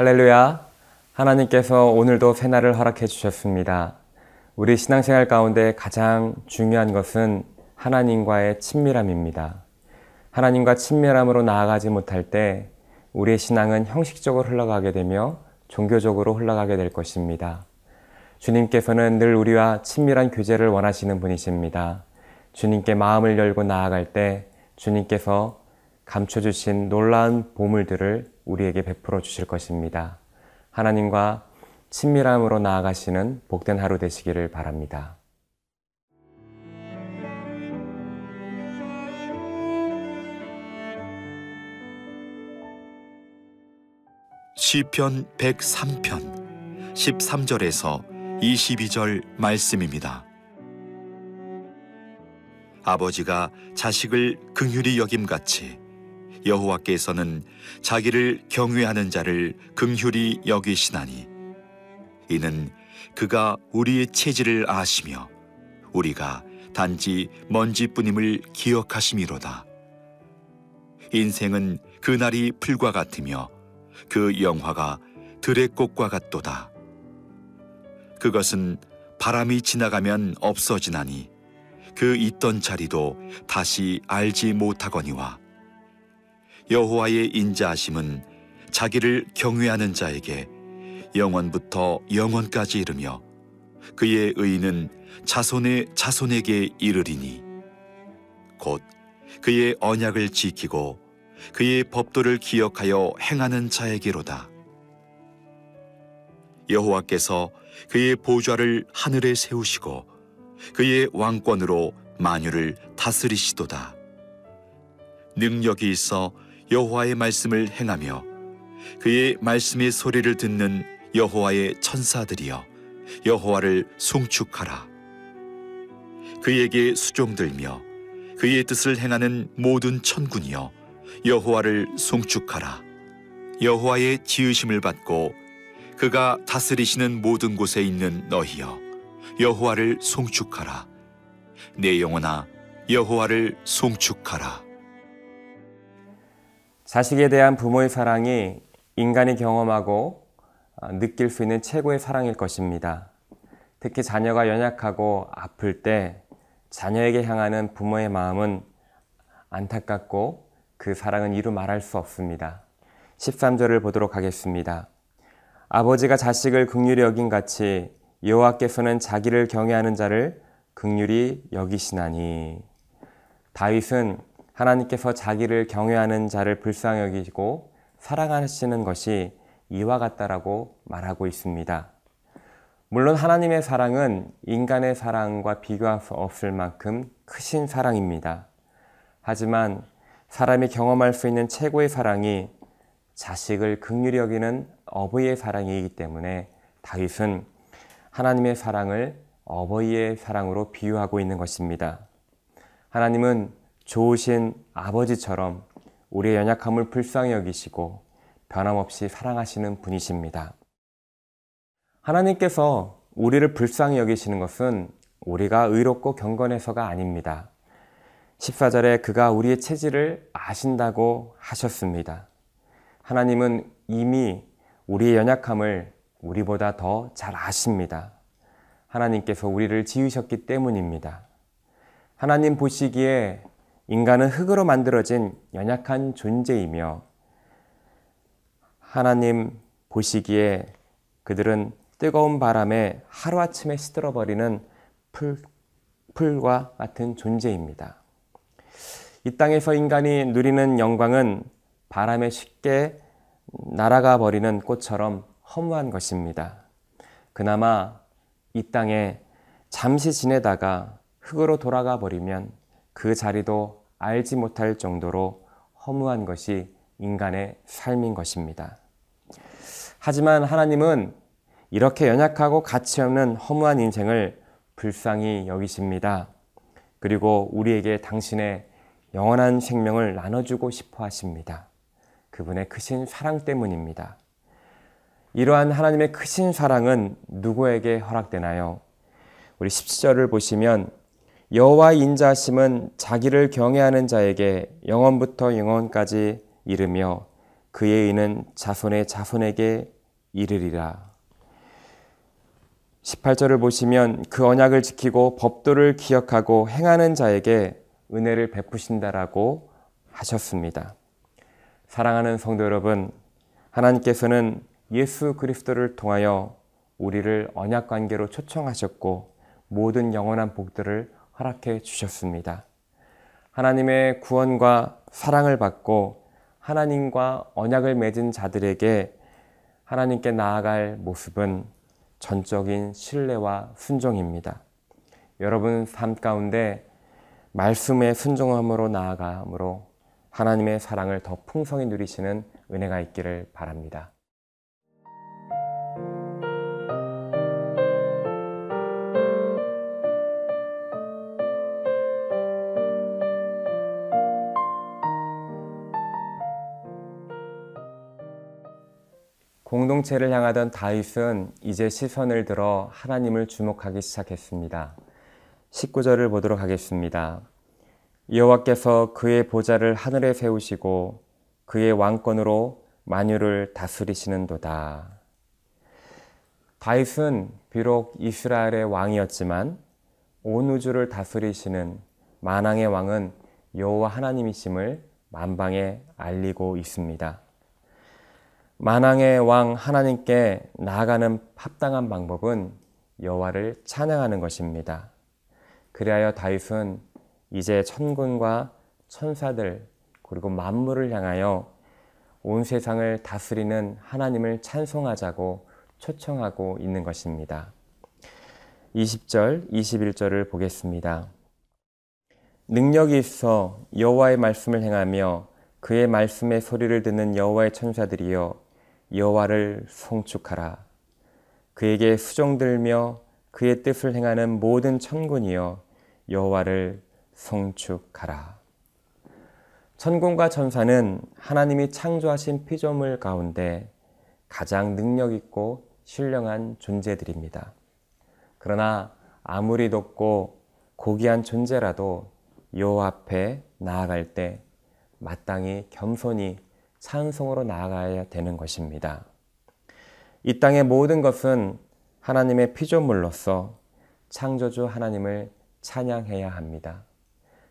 할렐루야. 하나님께서 오늘도 새날을 허락해 주셨습니다. 우리 신앙생활 가운데 가장 중요한 것은 하나님과의 친밀함입니다. 하나님과 친밀함으로 나아가지 못할 때 우리의 신앙은 형식적으로 흘러가게 되며 종교적으로 흘러가게 될 것입니다. 주님께서는 늘 우리와 친밀한 교제를 원하시는 분이십니다. 주님께 마음을 열고 나아갈 때 주님께서 감춰주신 놀라운 보물들을 우리에게 베풀어 주실 것입니다. 하나님과 친밀함으로 나아가시는 복된 하루 되시기를 바랍니다. 시편 103편 13절에서 22절 말씀입니다. 아버지가 자식을 긍휼히 여김같이 여호와께서는 자기를 경외하는 자를 긍휼히 여기시나니 이는 그가 우리의 체질을 아시며 우리가 단지 먼지뿐임을 기억하심이로다. 인생은 그날이 풀과 같으며 그 영화가 들의 꽃과 같도다. 그것은 바람이 지나가면 없어지나니 그 있던 자리도 다시 알지 못하거니와 여호와의 인자하심은 자기를 경외하는 자에게 영원부터 영원까지 이르며 그의 의는 자손의 자손에게 이르리니 곧 그의 언약을 지키고 그의 법도를 기억하여 행하는 자에게로다. 여호와께서 그의 보좌를 하늘에 세우시고 그의 왕권으로 만유를 다스리시도다. 능력이 있어 여호와의 말씀을 행하며 그의 말씀의 소리를 듣는 여호와의 천사들이여 여호와를 송축하라. 그에게 수종들며 그의 뜻을 행하는 모든 천군이여 여호와를 송축하라. 여호와의 지으심을 받고 그가 다스리시는 모든 곳에 있는 너희여 여호와를 송축하라. 내 영혼아 여호와를 송축하라. 자식에 대한 부모의 사랑이 인간이 경험하고 아, 느낄 수 있는 최고의 사랑일 것입니다. 특히 자녀가 연약하고 아플 때 자녀에게 향하는 부모의 마음은 안타깝고 그 사랑은 이루 말할 수 없습니다. 13절을 보도록 하겠습니다. 아버지가 자식을 극률히 여긴 같이 여호와께서는 자기를 경외하는 자를 극률히 여기시나니 다윗은 하나님께서 자기를 경외하는 자를 불쌍히 여기고 사랑하시는 것이 이와 같다라고 말하고 있습니다. 물론 하나님의 사랑은 인간의 사랑과 비교할 수 없을 만큼 크신 사랑입니다. 하지만 사람이 경험할 수 있는 최고의 사랑이 자식을 극률히 여기는 어버이의 사랑이기 때문에 다윗은 하나님의 사랑을 어버이의 사랑으로 비유하고 있는 것입니다. 하나님은 좋으신 아버지처럼 우리의 연약함을 불쌍히 여기시고 변함없이 사랑하시는 분이십니다. 하나님께서 우리를 불쌍히 여기시는 것은 우리가 의롭고 경건해서가 아닙니다. 14절에 그가 우리의 체질을 아신다고 하셨습니다. 하나님은 이미 우리의 연약함을 우리보다 더 잘 아십니다. 하나님께서 우리를 지으셨기 때문입니다. 하나님 보시기에 인간은 흙으로 만들어진 연약한 존재이며 하나님 보시기에 그들은 뜨거운 바람에 하루아침에 시들어버리는 풀, 풀과 같은 존재입니다. 이 땅에서 인간이 누리는 영광은 바람에 쉽게 날아가 버리는 꽃처럼 허무한 것입니다. 그나마 이 땅에 잠시 지내다가 흙으로 돌아가 버리면 그 자리도 알지 못할 정도로 허무한 것이 인간의 삶인 것입니다. 하지만 하나님은 이렇게 연약하고 가치 없는 허무한 인생을 불쌍히 여기십니다. 그리고 우리에게 당신의 영원한 생명을 나눠주고 싶어 하십니다. 그분의 크신 사랑 때문입니다. 이러한 하나님의 크신 사랑은 누구에게 허락되나요? 우리 17절을 보시면 여호와 인자심은 자기를 경외하는 자에게 영원부터 영원까지 이르며 그의 의는 자손의 자손에게 이르리라. 18절을 보시면 그 언약을 지키고 법도를 기억하고 행하는 자에게 은혜를 베푸신다라고 하셨습니다. 사랑하는 성도 여러분, 하나님께서는 예수 그리스도를 통하여 우리를 언약 관계로 초청하셨고 모든 영원한 복들을 허락해 주셨습니다. 하나님의 구원과 사랑을 받고 하나님과 언약을 맺은 자들에게 하나님께 나아갈 모습은 전적인 신뢰와 순종입니다. 여러분 삶 가운데 말씀의 순종함으로 나아감으로 하나님의 사랑을 더 풍성히 누리시는 은혜가 있기를 바랍니다. 공동체를 향하던 다윗은 이제 시선을 들어 하나님을 주목하기 시작했습니다. 19절을 보도록 하겠습니다. 여호와께서 그의 보좌를 하늘에 세우시고 그의 왕권으로 만유를 다스리시는도다. 다윗은 비록 이스라엘의 왕이었지만 온 우주를 다스리시는 만왕의 왕은 여호와 하나님이심을 만방에 알리고 있습니다. 만왕의 왕 하나님께 나아가는 합당한 방법은 여호와를 찬양하는 것입니다. 그리하여 다윗은 이제 천군과 천사들 그리고 만물을 향하여 온 세상을 다스리는 하나님을 찬송하자고 초청하고 있는 것입니다. 20절, 21절을 보겠습니다. 능력이 있어 여호와의 말씀을 행하며 그의 말씀의 소리를 듣는 여호와의 천사들이여 여호와를 송축하라. 그에게 수종들며 그의 뜻을 행하는 모든 천군이여 여호와를 송축하라. 천군과 천사는 하나님이 창조하신 피조물 가운데 가장 능력 있고 신령한 존재들입니다. 그러나 아무리 높고 고귀한 존재라도 여호와 앞에 나아갈 때 마땅히 겸손히 찬송으로 나아가야 되는 것입니다. 이 땅의 모든 것은 하나님의 피조물로서 창조주 하나님을 찬양해야 합니다.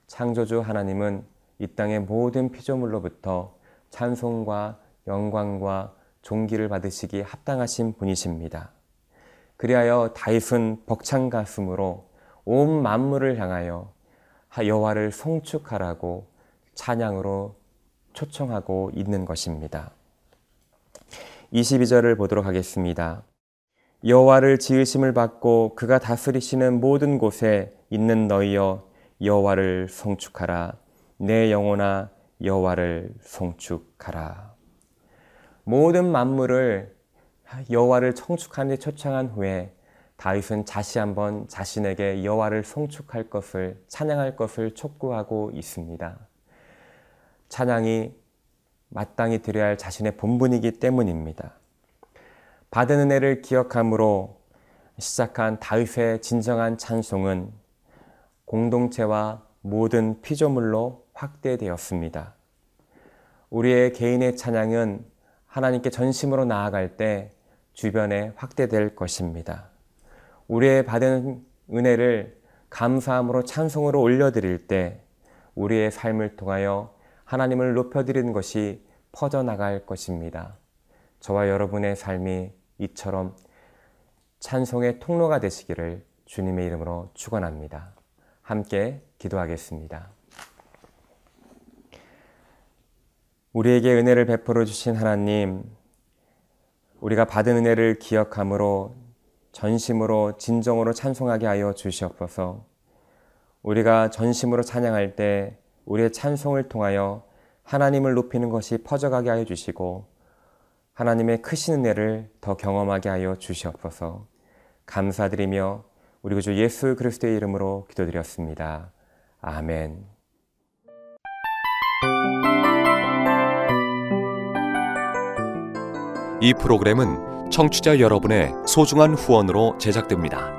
창조주 하나님은 이 땅의 모든 피조물로부터 찬송과 영광과 존귀를 받으시기 합당하신 분이십니다. 그리하여 다윗은 벅찬 가슴으로 온 만물을 향하여 여호와를 송축하라고 찬양으로 초청하고 있는 것입니다. 22절을 보도록 하겠습니다. 여호와를 지으심을 받고 그가 다스리시는 모든 곳에 있는 너희여 여호와를 송축하라 내 영혼아 여호와를 송축하라 모든 만물을 여호와를 송축하는 데 초청한 후에 다윗은 다시 한번 자신에게 여호와를 송축할 것을 찬양할 것을 촉구하고 있습니다. 찬양이 마땅히 드려야 할 자신의 본분이기 때문입니다. 받은 은혜를 기억함으로 시작한 다윗의 진정한 찬송은 공동체와 모든 피조물로 확대되었습니다. 우리의 개인의 찬양은 하나님께 전심으로 나아갈 때 주변에 확대될 것입니다. 우리의 받은 은혜를 감사함으로 찬송으로 올려드릴 때 우리의 삶을 통하여 하나님을 높여드리는 것이 퍼져나갈 것입니다. 저와 여러분의 삶이 이처럼 찬송의 통로가 되시기를 주님의 이름으로 축원합니다. 함께 기도하겠습니다. 우리에게 은혜를 베풀어 주신 하나님, 우리가 받은 은혜를 기억함으로 전심으로 진정으로 찬송하게 하여 주시옵소서. 우리가 전심으로 찬양할 때 우리의 찬송을 통하여 하나님을 높이는 것이 퍼져가게 하여 주시고 하나님의 크신 은혜를 더 경험하게 하여 주시옵소서. 감사드리며 우리 구주 예수 그리스도의 이름으로 기도드렸습니다. 아멘. 이 프로그램은 청취자 여러분의 소중한 후원으로 제작됩니다.